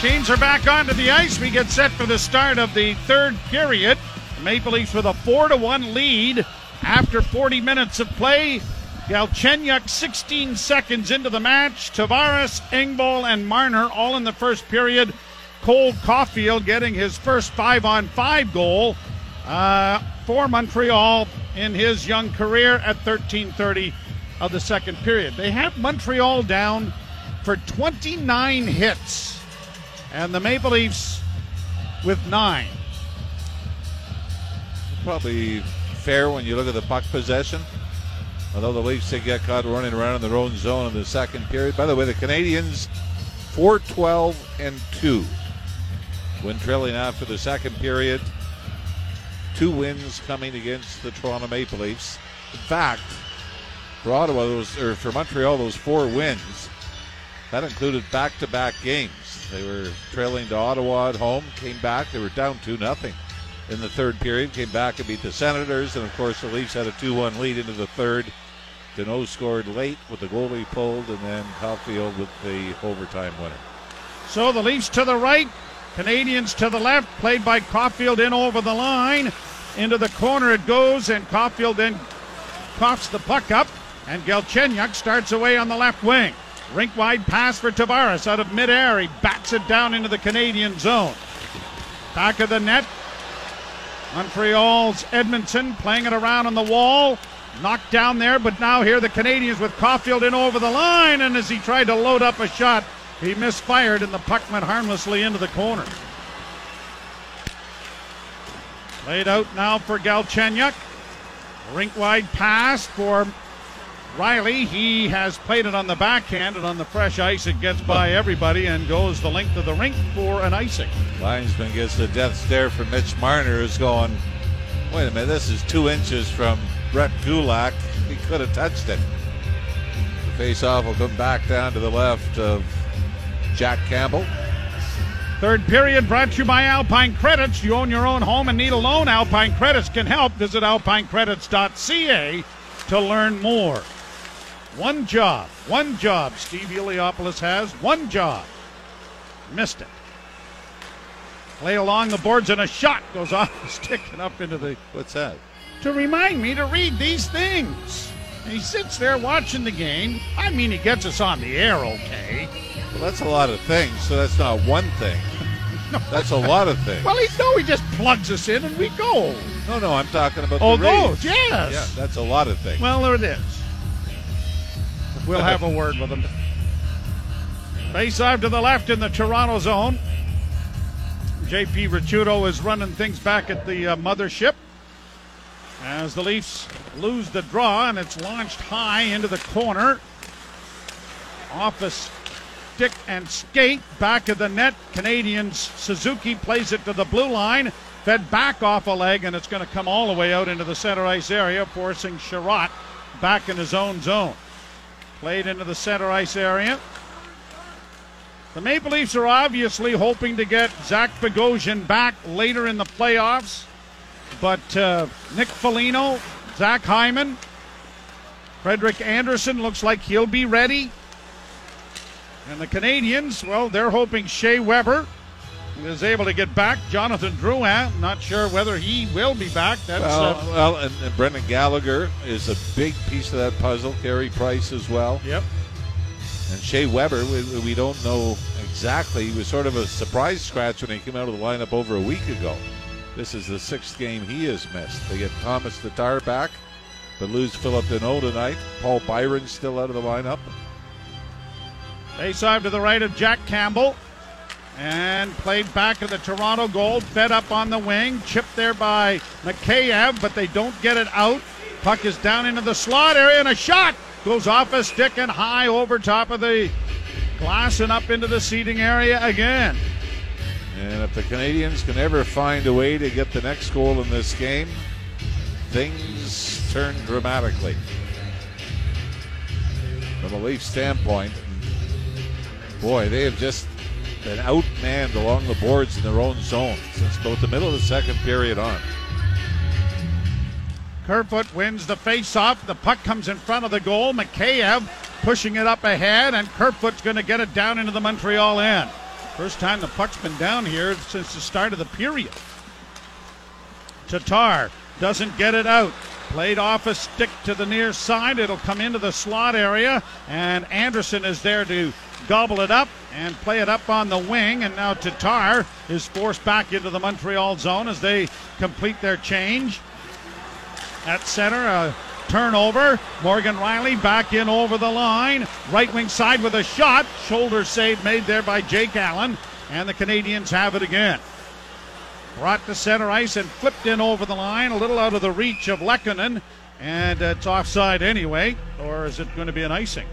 Teams are back onto the ice. We get set for the start of the third period. Maple Leafs with a 4 to 1 lead after 40 minutes of play. Galchenyuk 16 seconds into the match. Tavares, Engvall, and Marner all in the first period. Cole Caufield getting his first five on five goal uh, for Montreal in his young career at 13:30 of the second period. They have Montreal down for 29 hits, and the Maple Leafs with nine. Probably fair when you look at the puck possession. Although the Leafs did get caught running around in their own zone in the second period. By the way, the Canadiens 4 12 and 2 when trailing after the second period. Two wins coming against the Toronto Maple Leafs. In fact, for Ottawa, those, or for Montreal, those four wins, that included back to back games. They were trailing to Ottawa at home, came back, they were down 2 nothing in the third period, came back and beat the Senators, and of course the Leafs had a 2 1 lead into the third. Danault scored late with the goalie pulled, and then Caufield with the overtime winner. So the Leafs to the right, Canadiens to the left, played by Caufield in over the line. Into the corner it goes, and Caufield then coughs the puck up, and Galchenyuk starts away on the left wing. Rink wide pass for Tavares out of midair. He bats it down into the Canadian zone. Back of the net. Montreal's Edmundson playing it around on the wall. Knocked down there, but now here the Canadiens with Caufield in over the line, and as he tried to load up a shot, he misfired and the puck went harmlessly into the corner. Laid out now for Galchenyuk. Rink wide pass for Rielly. He has played it on the backhand, and on the fresh ice, it gets by everybody and goes the length of the rink for an icing. Linesman gets the death stare from Mitch Marner, who's going, wait a minute, this is two inches from Brett Kulak. He could have touched it. The face off will come back down to the left of Jack Campbell. Third period brought to you by Alpine Credits. You own your own home and need a loan. Alpine Credits can help. Visit alpinecredits.ca to learn more. One job, one job Steve Iliopoulos has, one job. Missed it. Play along the boards and a shot goes off the stick and up into the. What's that? To remind me to read these things. And he sits there watching the game. I mean, he gets us on the air okay. Well, that's a lot of things, so that's not one thing. no. That's a lot of things. Well, he, no, he just plugs us in and we go. No, no, I'm talking about Oh, the oh, those, yes. Yeah, that's a lot of things. Well, there it is. We'll have a word with him. Face off to the left in the Toronto zone. JP Ricciuto is running things back at the uh, mothership as the Leafs lose the draw and it's launched high into the corner. Off a stick and skate back of the net. Canadiens Suzuki plays it to the blue line. Fed back off a leg and it's going to come all the way out into the center ice area, forcing Chiarot back in his own zone. Played into the center ice area. The Maple Leafs are obviously hoping to get Zach Bogosian back later in the playoffs, but uh, Nick Foligno, Zach Hyman, Frederik Andersen looks like he'll be ready. And the Canadiens, well, they're hoping Shea Weber is able to get back. Jonathan Drouin, not sure whether he will be back. That's well, uh, well and, and Brendan Gallagher is a big piece of that puzzle. Carey Price as well. yep. And Shea Weber, we, we don't know exactly. He was sort of a surprise scratch when he came out of the lineup over a week ago. This is the sixth game he has missed. They get Thomas Tatar back, but lose Phillip Danault tonight. Paul Byron still out of the lineup. Face off to the right of Jack Campbell. And played back to the Toronto goal. Fed up on the wing. Chipped there by Mikheyev, but they don't get it out. Puck is down into the slot area, and a shot goes off a stick and high over top of the glass and up into the seating area again. And if the Canadiens can ever find a way to get the next goal in this game, things turn dramatically. From a Leaf standpoint, boy, they have just been outmanned along the boards in their own zone since about the middle of the second period on. Kerfoot wins the face-off. The puck comes in front of the goal. Mikheyev pushing it up ahead, and Kerfoot's going to get it down into the Montreal end. First time the puck's been down here since the start of the period. Tatar doesn't get it out. Played off a stick to the near side. It'll come into the slot area, and Anderson is there to gobble it up and play it up on the wing. And now Tatar is forced back into the Montreal zone as they complete their change. At center, a turnover. Morgan Rielly back in over the line. Right wing side with a shot. Shoulder save made there by Jake Allen. And the Canadiens have it again. Brought to center ice and flipped in over the line, a little out of the reach of Lehkonen. And it's offside anyway. Or is it going to be an icing?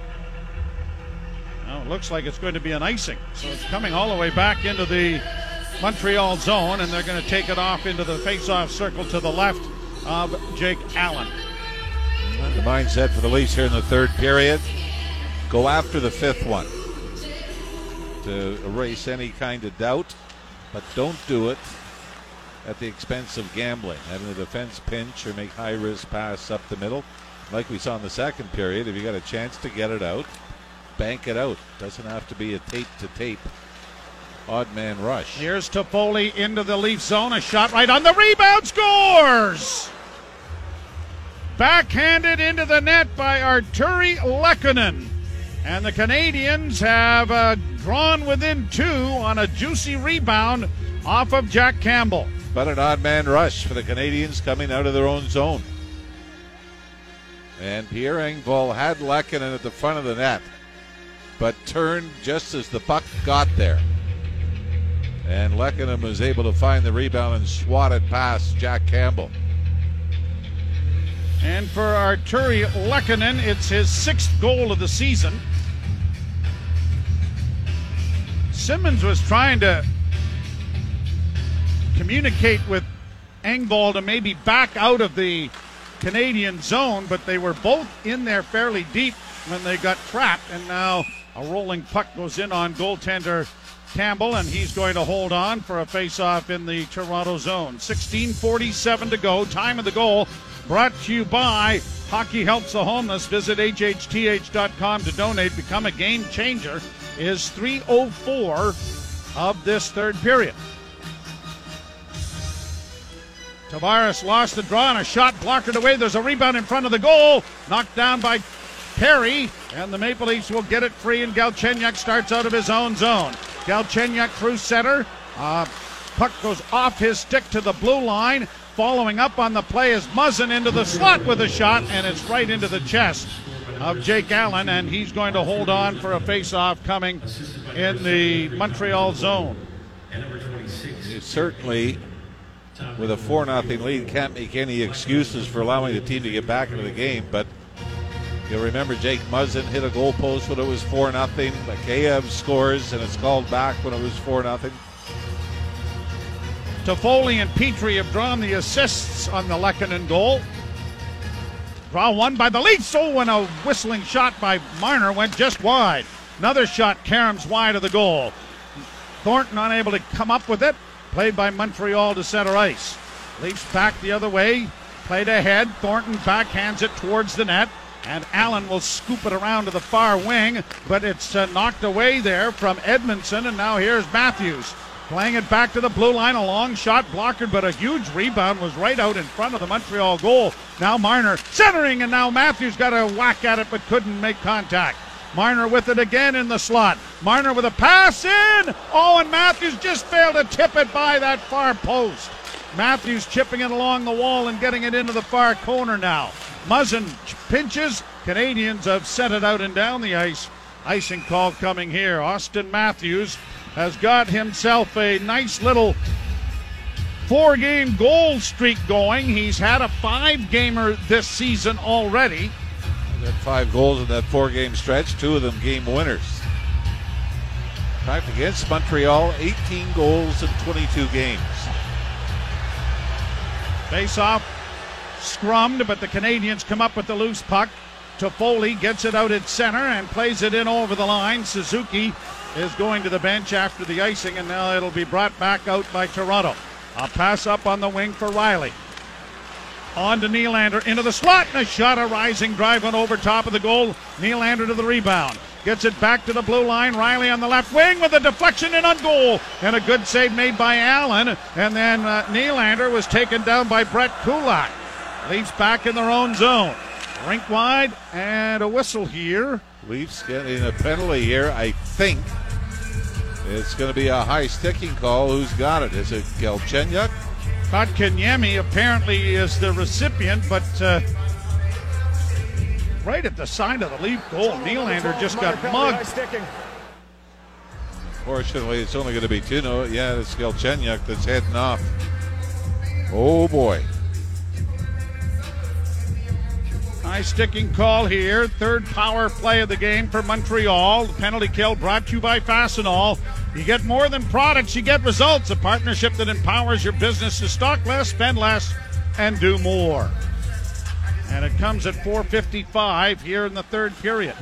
It looks like it's going to be an icing. So it's coming all the way back into the Montreal zone, and they're going to take it off into the face-off circle to the left of Jake Allen. The mindset for the Leafs here in the third period go after the fifth one to erase any kind of doubt, but don't do it at the expense of gambling, having the defense pinch or make high risk pass up the middle. Like we saw in the second period, if you got a chance to get it out, bank it out. Doesn't have to be a tape to tape odd man rush. Here's Toffoli into the Leaf zone. A shot right on the rebound. Scores! Backhanded into the net by Artturi Lehkonen. And the Canadiens have uh, drawn within two on a juicy rebound off of Jack Campbell. But an odd man rush for the Canadiens coming out of their own zone. And Pierre Engvall had Lehkonen at the front of the net, but turned just as the puck got there. And Lehkonen was able to find the rebound and swat it past Jack Campbell. And for Artturi Lehkonen, it's his sixth goal of the season. Simmonds was trying to communicate with Engvall to maybe back out of the Canadian zone, but they were both in there fairly deep when they got trapped. And now a rolling puck goes in on goaltender Campbell, and he's going to hold on for a face-off in the Toronto zone. 16:47 to go. Time of the goal brought to you by Hockey Helps the Homeless. Visit hhth.com to donate. Become a game changer. Is 3:04 of this third period. Tavares lost the draw and a shot blocked it away. There's a rebound in front of the goal, knocked down by Perry, and the Maple Leafs will get it free. And Galchenyuk starts out of his own zone. Galchenyuk through center. Uh, puck goes off his stick to the blue line. Following up on the play is Muzzin into the slot with a shot, and it's right into the chest of Jake Allen, and he's going to hold on for a face-off coming in the Montreal zone. Certainly, with a 4 0 lead, can't make any excuses for allowing the team to get back into the game, but You'll remember Jake Muzzin hit a goal post when it was 4 0. Mikheyev scores and it's called back when it was 4 0. Toffoli and Petry have drawn the assists on the Lehkonen goal. Draw one by the Leafs. Oh, and a whistling shot by Marner went just wide. Another shot caroms wide of the goal. Thornton unable to come up with it. Played by Montreal to center ice. Leafs back the other way. Played ahead. Thornton backhands it towards the net and Allen will scoop it around to the far wing, but it's uh, knocked away there from Edmundson. and now here's Matthews. Playing it back to the blue line, a long shot blocked, but a huge rebound was right out in front of the Montreal goal. Now Marner centering, and now Matthews got a whack at it but couldn't make contact. Marner with it again in the slot. Marner with a pass in. Oh, and Matthews just failed to tip it by that far post. Matthews chipping it along the wall and getting it into the far corner now. Muzzin pinches. Canadiens have set it out and down the ice. Icing call coming here. Austin Matthews has got himself a nice little four game goal streak going. He's had a five gamer this season already. Got five goals in that four game stretch, two of them game winners. In fact, against Montreal, 18 goals in 22 games. Face off scrummed, but the Canadiens come up with the loose puck. Toffoli gets it out at center and plays it in over the line. Suzuki is going to the bench after the icing, and now it'll be brought back out by Toronto. A pass up on the wing for Rielly. On to Nylander into the slot, and a shot, a rising drive on over top of the goal. Nylander to the rebound. Gets it back to the blue line. Rielly on the left wing with a deflection in on goal. And a good save made by Allen. And then uh, Nylander was taken down by Brett Kulak. Leafs back in their own zone. Rink wide and a whistle here. Leafs getting a penalty here. I think it's going to be a high sticking call. Who's got it? Is it Galchenyuk? Kotkaniemi apparently is the recipient, but uh, right at the side of the Leaf goal, Nylander just got mugged. Fortunately, it's only going to be two. No, yeah, it's Galchenyuk that's heading off. Oh boy. High sticking call here. Third power play of the game for Montreal. The penalty kill brought to you by Fastenal. You get more than products, you get results. A partnership that empowers your business to stock less, spend less, and do more. And it comes at 4.55 here in the third period.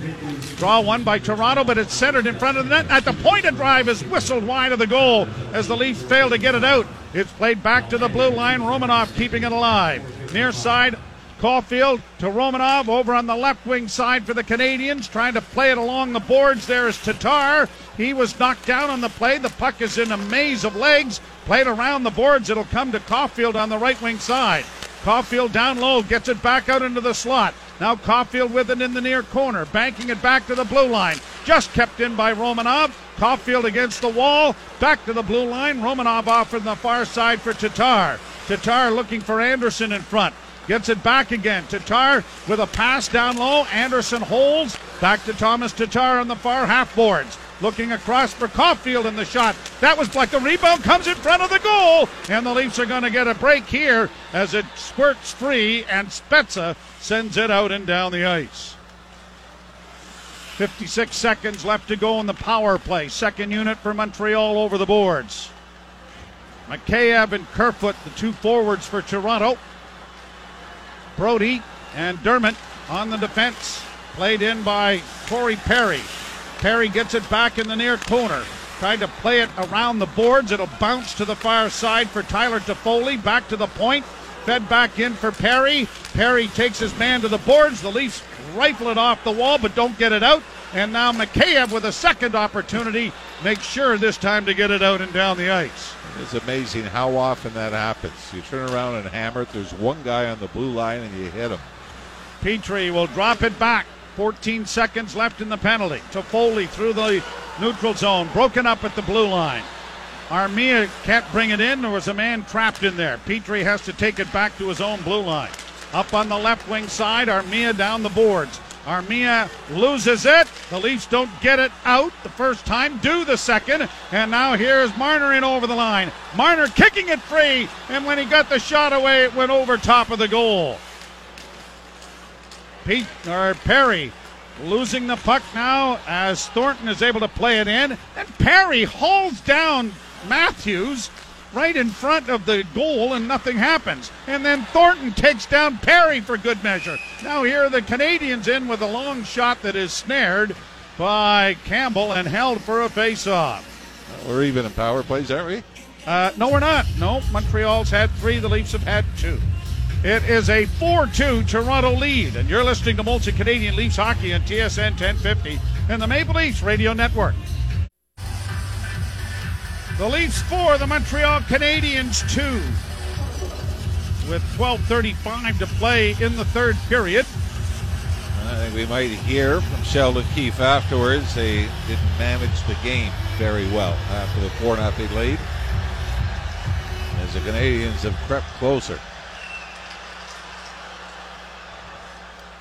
Draw one by Toronto, but it's centered in front of the net. At the point, a drive is whistled wide of the goal as the Leafs fail to get it out. It's played back to the blue line. Romanov keeping it alive. Near side, Caufield to Romanov over on the left wing side for the Canadians, trying to play it along the boards. There is Tatar. He was knocked down on the play. The puck is in a maze of legs. Played around the boards. It'll come to Caufield on the right wing side. Caufield down low, gets it back out into the slot. Now Caufield with it in the near corner, banking it back to the blue line. Just kept in by Romanov. Caufield against the wall, back to the blue line. Romanov off from the far side for Tatar. Tatar looking for Anderson in front. Gets it back again. Tatar with a pass down low. Anderson holds. Back to Thomas Tatar on the far half boards. Looking across for Caufield in the shot. That was like the rebound comes in front of the goal. And the Leafs are going to get a break here as it squirts free and Spezza sends it out and down the ice. 56 seconds left to go in the power play. Second unit for Montreal over the boards. Mikheyev and Kerfoot, the two forwards for Toronto. Brodie and Dermott on the defense. Played in by Corey Perry. Perry gets it back in the near corner. Tried to play it around the boards. It'll bounce to the far side for Tyler Toffoli. Back to the point. Fed back in for Perry. Perry takes his man to the boards. The Leafs rifle it off the wall but don't get it out. And now Mikheyev with a second opportunity makes sure this time to get it out and down the ice. It's amazing how often that happens. You turn around and hammer it. There's one guy on the blue line and you hit him. Petry will drop it back. 14 seconds left in the penalty. Toffoli through the neutral zone, broken up at the blue line. Armia can't bring it in. There was a man trapped in there. Petry has to take it back to his own blue line. Up on the left wing side, Armia down the boards. Armia loses it. The Leafs don't get it out the first time, do the second. And now here's Marner in over the line. Marner kicking it free. And when he got the shot away, it went over top of the goal. Pete or Perry losing the puck now as Thornton is able to play it in. And Perry hauls down Matthews right in front of the goal and nothing happens. And then Thornton takes down Perry for good measure. Now here are the Canadiens in with a long shot that is snared by Campbell and held for a face-off. We're even in power plays, aren't we? Uh, no, we're not. No, Montreal's had three. The Leafs have had two. It is a 4 2 Toronto lead, and you're listening to Molson Canadian Leafs Hockey on TSN 1050 and the Maple Leafs Radio Network. The Leafs 4, the Montreal Canadiens 2. With 12.35 to play in the third period. I think we might hear from Sheldon Keefe afterwards. They didn't manage the game very well after the 4 0 lead. As the Canadiens have crept closer.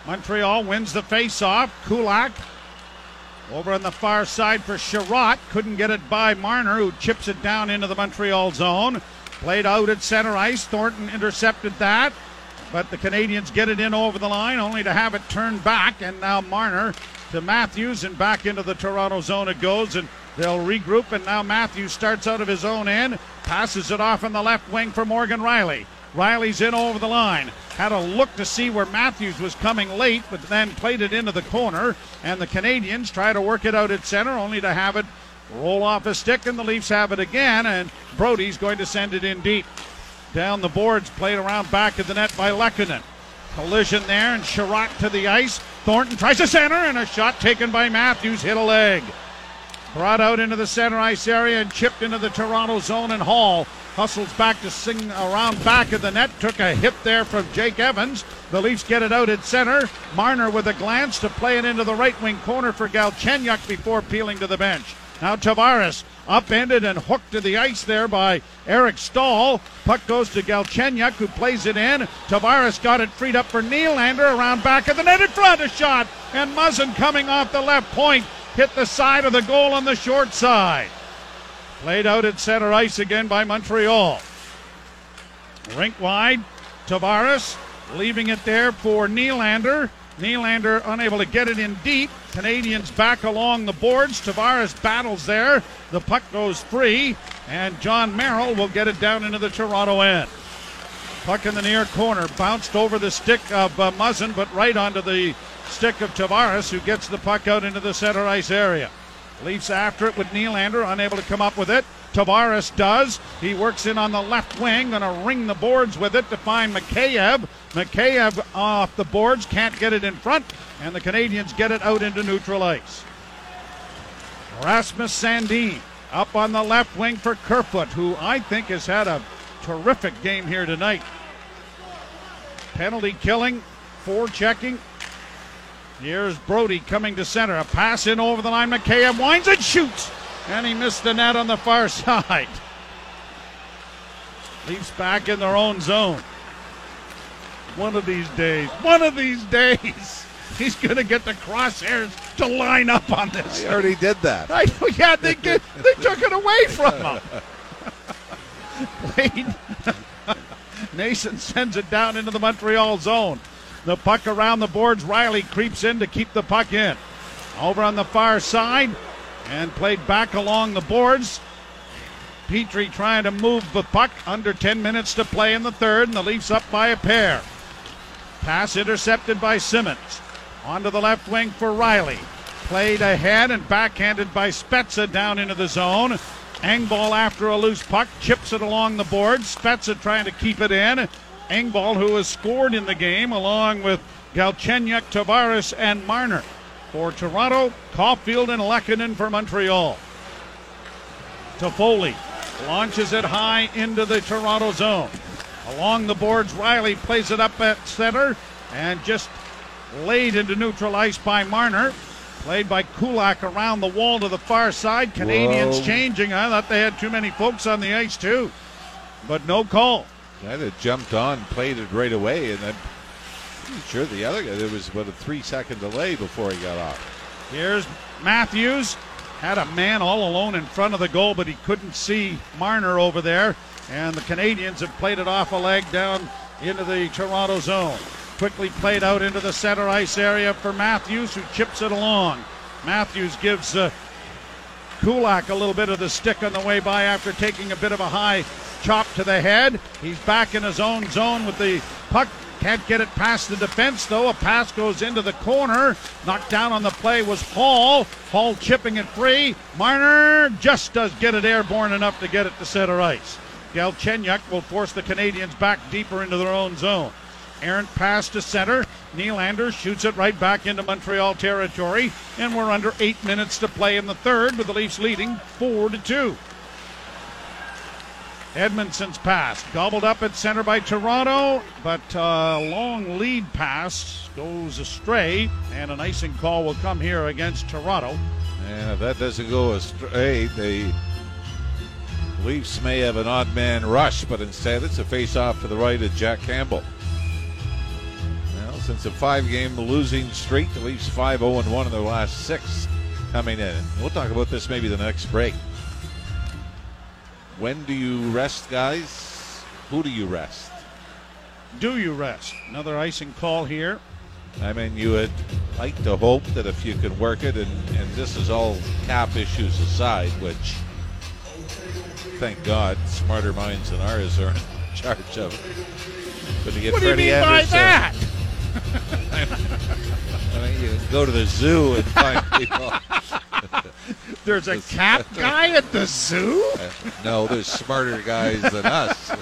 Montreal wins the face-off. Kulak over on the far side for Chiarot. Couldn't get it by Marner, who chips it down into the Montreal zone. Played out at center ice. Thornton intercepted that. But the Canadiens get it in over the line, only to have it turned back. And now Marner to Matthews, and back into the Toronto zone it goes. And they'll regroup. And now Matthews starts out of his own end, passes it off on the left wing for Morgan Rielly. Rielly's in over the line. Had a look to see where Matthews was coming late, but then played it into the corner. And the Canadiens try to work it out at center, only to have it roll off a stick, and the Leafs have it again. And Brodie's going to send it in deep. Down the boards, played around back of the net by Lehkonen. Collision there, and Chiarot to the ice. Thornton tries to center, and a shot taken by Matthews hit a leg. Brought out into the center ice area and chipped into the Toronto zone, and Holl hustles back to sing around back of the net. Took a hit there from Jake Evans. The Leafs get it out at center. Marner with a glance to play it into the right wing corner for Galchenyuk before peeling to the bench. Now Tavares upended and hooked to the ice there by Eric Staal. Puck goes to Galchenyuk who plays it in. Tavares got it freed up for Nylander around back of the net in front. A shot and Muzzin coming off the left point hit the side of the goal on the short side. Played out at center ice again by Montreal. Rink wide. Tavares leaving it there for Nylander. Nylander unable to get it in deep. Canadiens back along the boards. Tavares battles there. The puck goes free, and Jon Merrill will get it down into the Toronto end. Puck in the near corner, bounced over the stick of uh, Muzzin, but right onto the stick of Tavares, who gets the puck out into the center ice area. Leafs after it with Nylander, unable to come up with it. Tavares does. He works in on the left wing, going to ring the boards with it to find Mikheyev. Mikheyev off the boards, can't get it in front, and the Canadiens get it out into neutral ice. Rasmus Sandin up on the left wing for Kerfoot, who I think has had a terrific game here tonight. Penalty killing, four checking. Here's Brodie coming to center. A pass in over the line. Mikheyev winds and shoots. And he missed the net on the far side. Leafs back in their own zone. One of these days, one of these days, he's going to get the crosshairs to line up on this. He already did that. I know, yeah, they, get, they took it away from him. Wade. Nason sends it down into the Montreal zone. The puck around the boards. Rielly creeps in to keep the puck in. Over on the far side and played back along the boards. Petry trying to move the puck. Under 10 minutes to play in the third, and the Leafs up by a pair. Pass intercepted by Simmonds. Onto the left wing for Rielly. Played ahead and backhanded by Spezza down into the zone. Engvall after a loose puck, chips it along the board. Spezza trying to keep it in. Engvall, who has scored in the game, along with Galchenyuk, Tavares, and Marner. For Toronto, Caufield and Lehkonen for Montreal. Toffoli launches it high into the Toronto zone. Along the boards, Rielly plays it up at center and just laid into neutral ice by Marner. Played by Kulak around the wall to the far side. Canadiens Whoa. changing. I thought they had too many folks on the ice, too. But no call. Guy that jumped on, played it right away, and pretty sure the other guy there was about a three second delay before he got off. Here's Matthews. Had a man all alone in front of the goal, but he couldn't see Marner over there. And the Canadiens have played it off a leg down into the Toronto zone. Quickly played out into the center ice area for Matthews, who chips it along. Matthews gives uh, Kulak a little bit of the stick on the way by after taking a bit of a high chop to the head. He's back in his own zone with the puck. Can't get it past the defense though. A pass goes into the corner. Knocked down on the play was Holl. Holl chipping it free. Marner just does get it airborne enough to get it to center ice. Galchenyuk will force the Canadiens back deeper into their own zone. Errant pass to center. Nylander shoots it right back into Montreal territory, and we're under eight minutes to play in the third, with the Leafs leading four to two. Edmundson's pass gobbled up at center by Toronto, but uh, long lead pass goes astray, and an icing call will come here against Toronto. And if that doesn't go astray, the Leafs may have an odd man rush, but instead it's a face off to the right of Jack Campbell. Well, since a five game losing streak, the Leafs 5 0 1 in their last six coming in. We'll talk about this maybe the next break. When do you rest, guys? Who do you rest? Do you rest? Another icing call here. I mean, you would like to hope that if you could work it, and, and this is all cap issues aside, which, thank God, smarter minds than ours are in charge of it. But to get What do you Freddie mean by Andersen, that? I mean, you go to the zoo and find people. There's a cat guy at the zoo? Uh, no, there's smarter guys than us.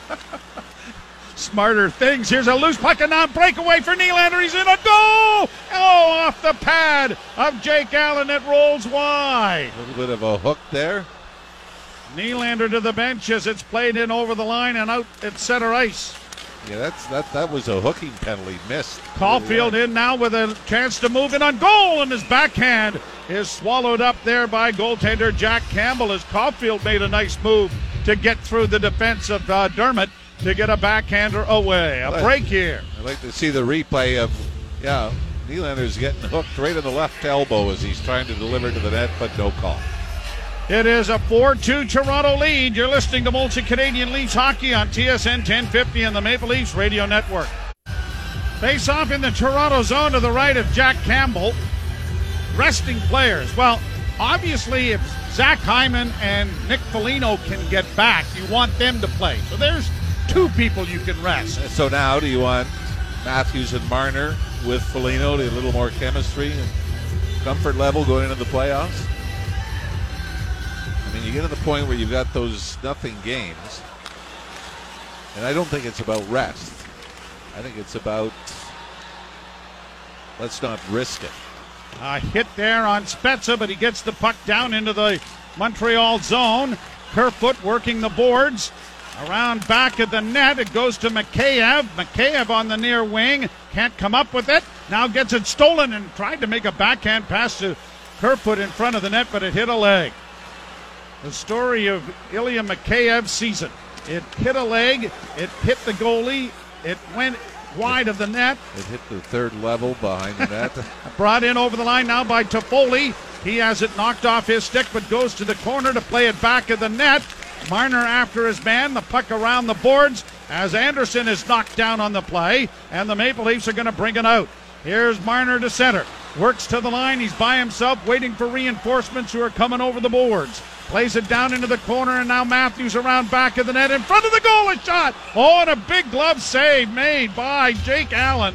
smarter things. Here's a loose puck and now breakaway for Nylander. He's in a goal. Oh, off the pad of Jake Allen. It rolls wide. A little bit of a hook there. Nylander to the bench as it's played in over the line and out at center ice. Yeah, that's that. That was a hooking penalty missed. Caufield in now with a chance to move in on goal, and his backhand is swallowed up there by goaltender Jack Campbell as Caufield made a nice move to get through the defense of uh, Dermott to get a backhander away. A break here. I'd like to see the replay of, yeah, Nylander's getting hooked right in the left elbow as he's trying to deliver to the net, but no call. It is a 4 2 Toronto lead. You're listening to Molson Canadian Leafs hockey on TSN 1050 and the Maple Leafs Radio Network. Face off in the Toronto zone to the right of Jack Campbell. Resting players. Well, obviously, if Zach Hyman and Nick Foligno can get back, you want them to play. So there's two people you can rest. So now, do you want Matthews and Marner with Foligno to a little more chemistry and comfort level going into the playoffs? You get to the point where you've got those nothing games, and I don't think it's about rest. I think it's about let's not risk it. A hit there on Spezza, but he gets the puck down into the Montreal zone. Kerfoot working the boards. Around back of the net, it goes to Mikheyev. Mikheyev on the near wing. Can't come up with it. Now gets it stolen and tried to make a backhand pass to Kerfoot in front of the net, but it hit a leg. The story of Ilya Mikheyev's season. It hit a leg, it hit the goalie, it went wide of the net. It hit the third level behind the net. Brought in over the line now by Toffoli. He has it knocked off his stick, but goes to the corner to play it back of the net. Marner after his man, the puck around the boards as Anderson is knocked down on the play, and the Maple Leafs are going to bring it out. Here's Marner to center. Works to the line. He's by himself, waiting for reinforcements who are coming over the boards. Plays it down into the corner, and now Matthews around back of the net in front of the goal. A shot. Oh, and a big glove save made by Jake Allen,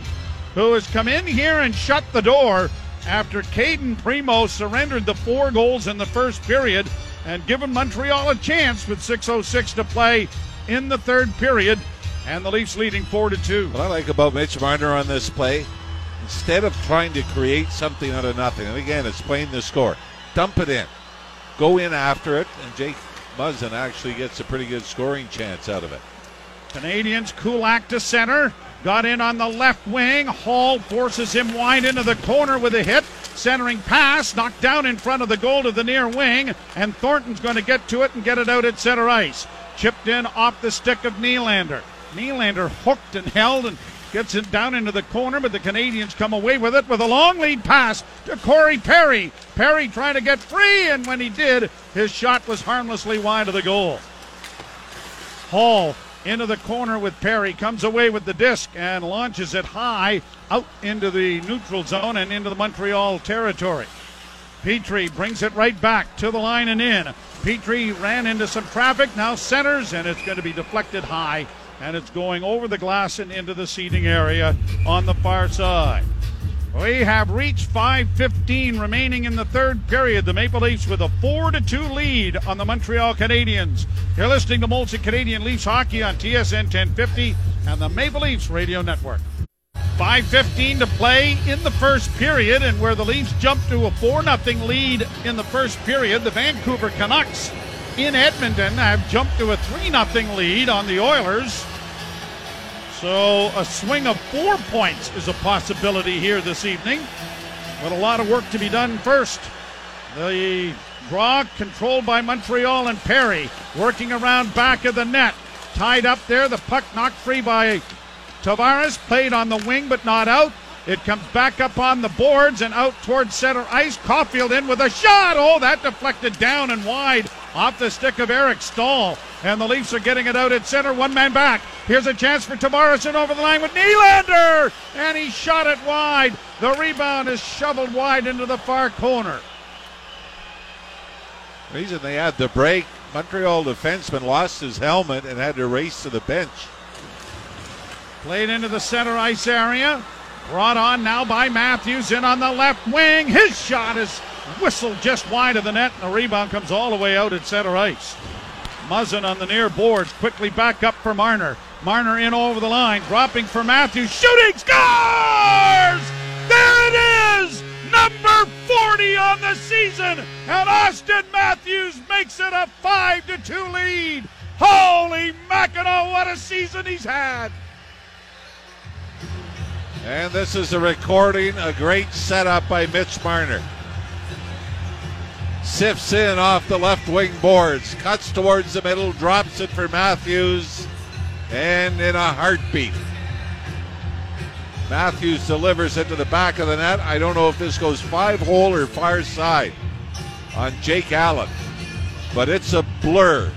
who has come in here and shut the door after Cayden Primeau surrendered the four goals in the first period and given Montreal a chance with 6.06 to play in the third period, and the Leafs leading 4 to 2. What I like about Mitch Marner on this play, instead of trying to create something out of nothing, and again, it's playing the score, dump it in, go in after it, and Jake Muzzin actually gets a pretty good scoring chance out of it. Canadiens, Kulak to center. Got in on the left wing. Holl forces him wide into the corner with a hit. Centering pass, knocked down in front of the goal to the near wing, and Thornton's going to get to it and get it out at center ice. Chipped in off the stick of Nylander. Nylander hooked and held and gets it down into the corner, but the Canadiens come away with it with a long lead pass to Corey Perry. Perry trying to get free, and when he did, his shot was harmlessly wide of the goal. Holl into the corner with Perry, comes away with the disc and launches it high out into the neutral zone and into the Montreal territory. Petry brings it right back to the line and in. Petry ran into some traffic, now centers, and it's going to be deflected high, and it's going over the glass and into the seating area on the far side. We have reached 5:15 remaining in the third period. The Maple Leafs with a 4-2 lead on the Montreal Canadiens. You're listening to Molson Canadian Leafs hockey on TSN 1050 and the Maple Leafs Radio Network. 5:15 to play in the first period, and where the Leafs jumped to a 4 0 lead in the first period, the Vancouver Canucks in Edmonton have jumped to a 3 0 lead on the Oilers. So a swing of four points is a possibility here this evening, but a lot of work to be done first. The draw controlled by Montreal and Perry working around back of the net. Tied up there, the puck knocked free by Tavares, played on the wing but not out. It comes back up on the boards and out towards center ice. Caufield in with a shot. Oh, that deflected down and wide off the stick of Eric Staal. And the Leafs are getting it out at center. One man back. Here's a chance for Tavares and over the line with Nylander. And he shot it wide. The rebound is shoveled wide into the far corner. Reason they had the break, Montreal defenseman lost his helmet and had to race to the bench. Played into the center ice area. Brought on now by Matthews in on the left wing. His shot is whistled just wide of the net, and the rebound comes all the way out at center ice. Muzzin on the near boards, quickly back up for Marner. Marner in over the line, dropping for Matthews, shooting, scores! There it is! Number 40 on the season, and Austin Matthews makes it a 5 to 2 lead. Holy Mackinac, what a season he's had! And this is a recording, a great setup by Mitch Marner. Sifts in off the left wing boards, cuts towards the middle, drops it for Matthews, and in a heartbeat. Matthews delivers it to the back of the net. I don't know if this goes five hole or far side on Jake Allen, but it's a blur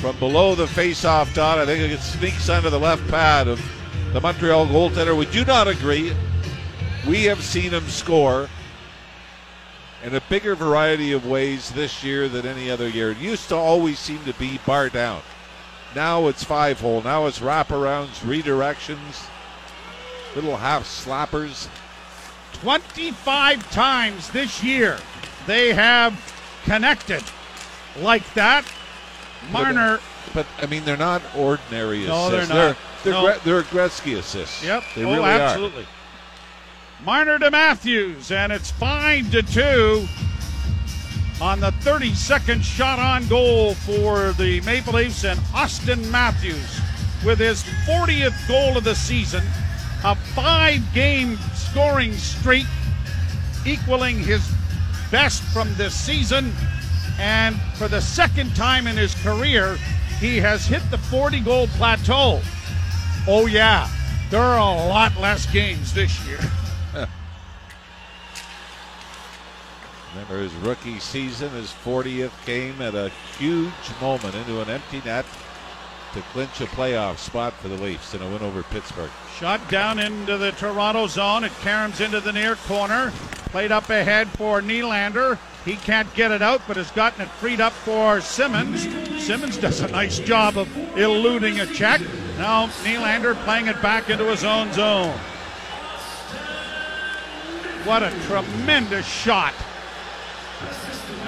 from below the face-off dot. I think it sneaks under the left pad of the Montreal goaltender. Would you not agree? We have seen him score in a bigger variety of ways this year than any other year. It used to always seem to be bar down. Now it's five hole. Now it's wraparounds, redirections, little half slappers. 25 times this year they have connected like that. Uh, Marner. But, I mean, they're not ordinary No, they're assists. not. They're, No. Gre- they're Gretzky assists. Yep. They oh, really absolutely. Marner to Matthews, and it's five to two on the 32nd shot on goal for the Maple Leafs and Austin Matthews with his 40th goal of the season, a five-game scoring streak, equaling his best from this season, and for the second time in his career, he has hit the 40-goal plateau. Oh yeah, there are a lot less games this year. Remember his rookie season, his 40th came at a huge moment into an empty net to clinch a playoff spot for the Leafs in a win over Pittsburgh. Shot down into the Toronto zone. It caroms into the near corner. Played up ahead for Nylander. He can't get it out, but has gotten it freed up for Simmonds. Simmonds does a nice job of eluding a check. Now Nylander playing it back into his own zone. What a tremendous shot.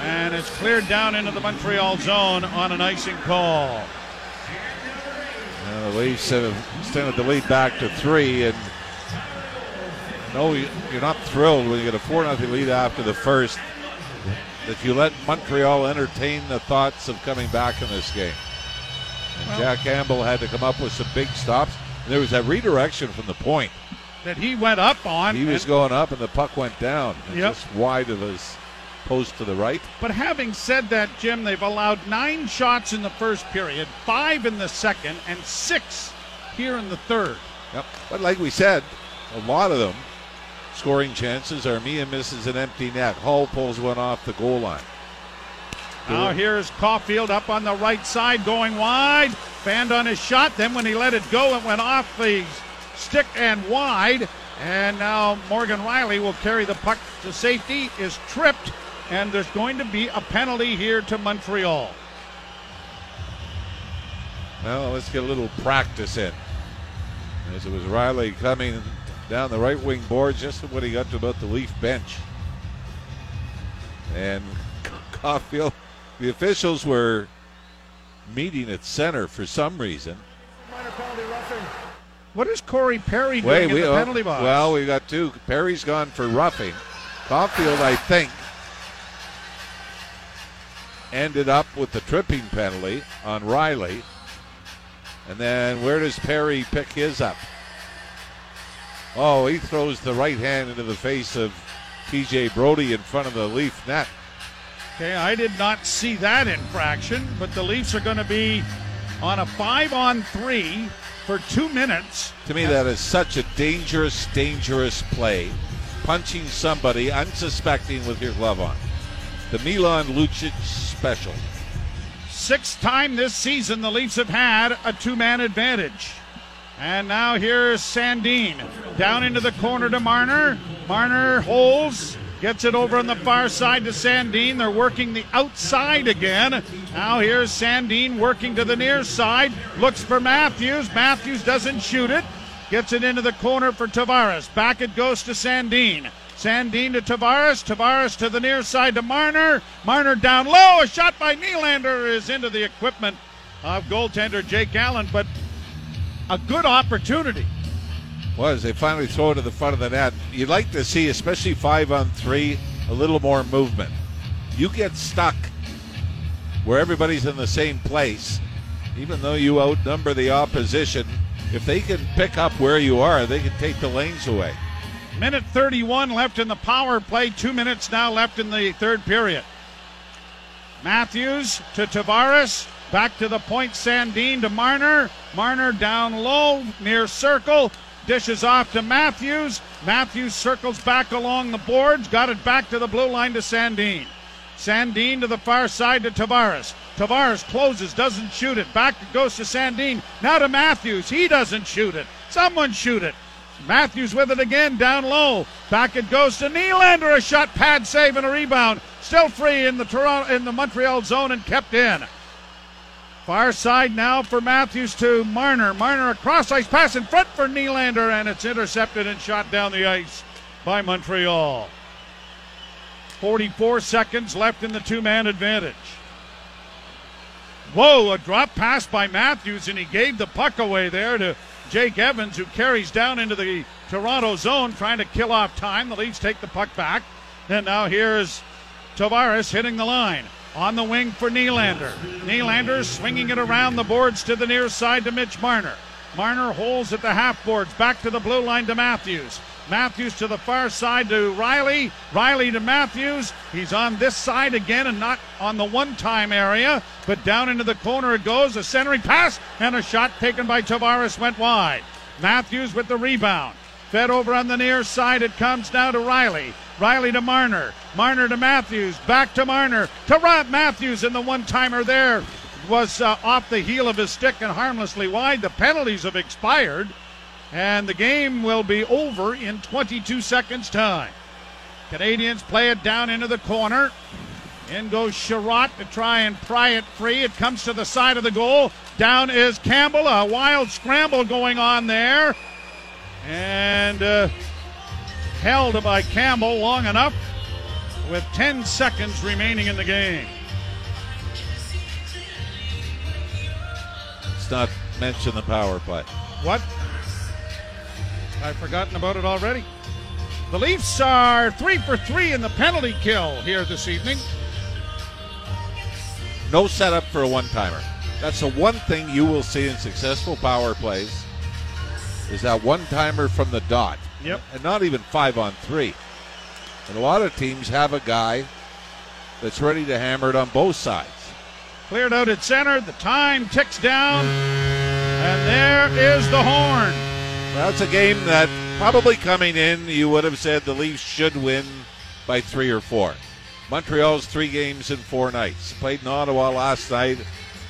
And it's cleared down into the Montreal zone on an icing call. The Leafs have extended the lead back to three, and no, you- you're not thrilled when you get a 4 0 lead after the first that you let Montreal entertain the thoughts of coming back in this game. And Well- Jack Campbell had to come up with some big stops. There was that redirection from the point. That he went up on. He was going up, and the puck went down, Yep. just wide of his post to the right. But having said that, Jim, they've allowed nine shots in the first period, five in the second, and six here in the third. Yep. But like we said, a lot of them scoring chances are Mia misses an empty net. Holl pulls one off the goal line. Now here's Caufield up on the right side going wide. Fanned on his shot. Then when he let it go, it went off the stick and wide. And now Morgan Rielly will carry the puck to safety, is tripped, and there's going to be a penalty here to Montreal. Well, let's get a little practice in. As it was Rielly coming down the right wing board just when he got to about the Leaf bench. And Caufield, the officials were meeting at center for some reason. Minor penalty roughing. What is Corey Perry doing Wait, in we, the penalty box? well, we got two. Perry's gone for roughing. Caufield, I think, ended up with the tripping penalty on Rielly. And then where does Perry pick his up? Oh, he throws the right hand into the face of TJ Brodie in front of the Leaf net. Okay, I did not see that infraction, but the Leafs are going to be on a five on three for two minutes. To me, that is such a dangerous, dangerous play. Punching somebody unsuspecting with your glove on. The Milan Lucic special. Sixth time this season, the Leafs have had a two man advantage. And now here's Sandin down into the corner to Marner. Marner holds, gets it over on the far side to Sandin. They're working the outside again. Now here's Sandin working to the near side, looks for Matthews. Matthews doesn't shoot it, gets it into the corner for Tavares. Back it goes to Sandin. Sandin to Tavares. Tavares to the near side to Marner. Marner down low. A shot by Nylander is into the equipment of goaltender Jake Allen, but a good opportunity. Was they finally throw it to the front of the net? You'd like to see, especially five on three, a little more movement. You get stuck where everybody's in the same place, even though you outnumber the opposition. If they can pick up where you are, they can take the lanes away. Minute 31 left in the power play. Two minutes now left in the third period. Matthews to Tavares. Back to the point. Sandin to Marner. Marner down low near circle. Dishes off to Matthews. Matthews circles back along the boards. Got it back to the blue line to Sandin. Sandin to the far side to Tavares. Tavares closes, doesn't shoot it. Back goes to Sandin. Now to Matthews. He doesn't shoot it. Someone shoot it. Matthews with it again, down low. Back it goes to Nylander. A shot, pad save, and a rebound. Still free in the Toronto in the Montreal zone and kept in. Far side now for Matthews to Marner. Marner a cross ice pass in front for Nylander, and it's intercepted and shot down the ice by Montreal. 44 seconds left in the two man advantage. Whoa, a drop pass by Matthews, and he gave the puck away there to Jake Evans, who carries down into the Toronto zone, trying to kill off time. The Leafs take the puck back. And now here's Tavares hitting the line. On the wing for Nylander. Nylander swinging it around the boards to the near side to Mitch Marner. Marner holds at the half boards, back to the blue line to Matthews. Matthews to the far side to Rielly. Rielly to Matthews. He's on this side again and not on the one time area, but down into the corner it goes. A centering pass and a shot taken by Tavares went wide. Matthews with the rebound. Fed over on the near side. It comes now to Rielly. Rielly to Marner. Marner to Matthews. Back to Marner. To Rob Matthews, and the one timer there was uh, off the heel of his stick and harmlessly wide. The penalties have expired, and the game will be over in 22 seconds' time. Canadiens play it down into the corner. In goes Chiarot to try and pry it free. It comes to the side of the goal. Down is Campbell. A wild scramble going on there. And uh, held by Campbell long enough with 10 seconds remaining in the game. It's not mentioned the power play. What? I've forgotten about it already. The Leafs are three for three in the penalty kill here this evening. No setup for a one timer. That's the one thing you will see in successful power plays is that one timer from the dot. Yep. And not even five on three. And a lot of teams have a guy that's ready to hammer it on both sides. Cleared out at center. The time ticks down. And there is the horn. That's a game that probably coming in, you would have said the Leafs should win by three or four. Montreal's three games in four nights. Played in Ottawa last night.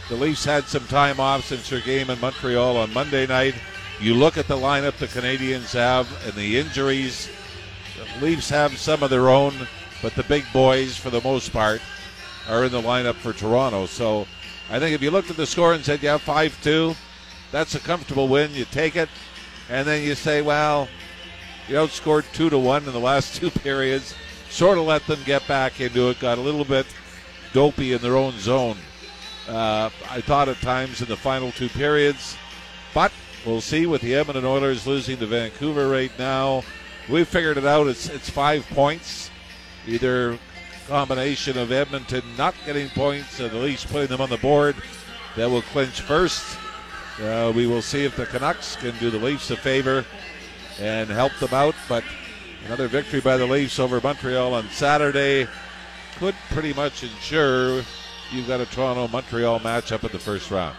The Leafs had some time off since their game in Montreal on Monday night. You look at the lineup the Canadiens have and the injuries. The Leafs have some of their own, but the big boys, for the most part, are in the lineup for Toronto. So I think if you looked at the score and said, yeah, 5 2, that's a comfortable win. You take it. And then you say, well, you outscored 2 to 1 in the last two periods. Sort of let them get back into it. Got a little bit dopey in their own zone. Uh, I thought at times in the final two periods. But we'll see with the Edmonton Oilers losing to Vancouver right now. We figured it out. It's it's five points. Either combination of Edmonton not getting points and at least putting them on the board that will clinch first. Uh, we will see if the Canucks can do the Leafs a favor and help them out. But another victory by the Leafs over Montreal on Saturday could pretty much ensure you've got a Toronto Montreal matchup in the first round.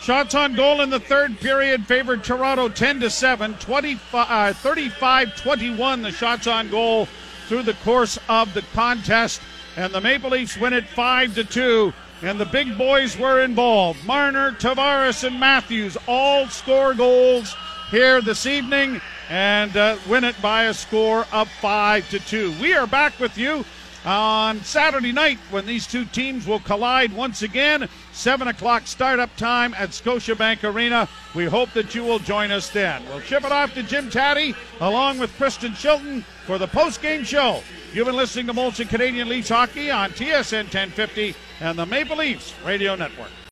Shots on goal in the third period favored Toronto 10 to 7, 25, uh, 35 21 the shots on goal through the course of the contest. And the Maple Leafs win it 5 to 2. And the big boys were involved. Marner, Tavares, and Matthews all score goals here this evening and uh, win it by a score of 5 to 2. We are back with you on Saturday night when these two teams will collide once again. 7 o'clock startup time at Scotiabank Arena. We hope that you will join us then. We'll ship it off to Jim Tatti along with Kristen Chilton for the post-game show. You've been listening to Molson Canadian Leafs Hockey on TSN 1050 and the Maple Leafs Radio Network.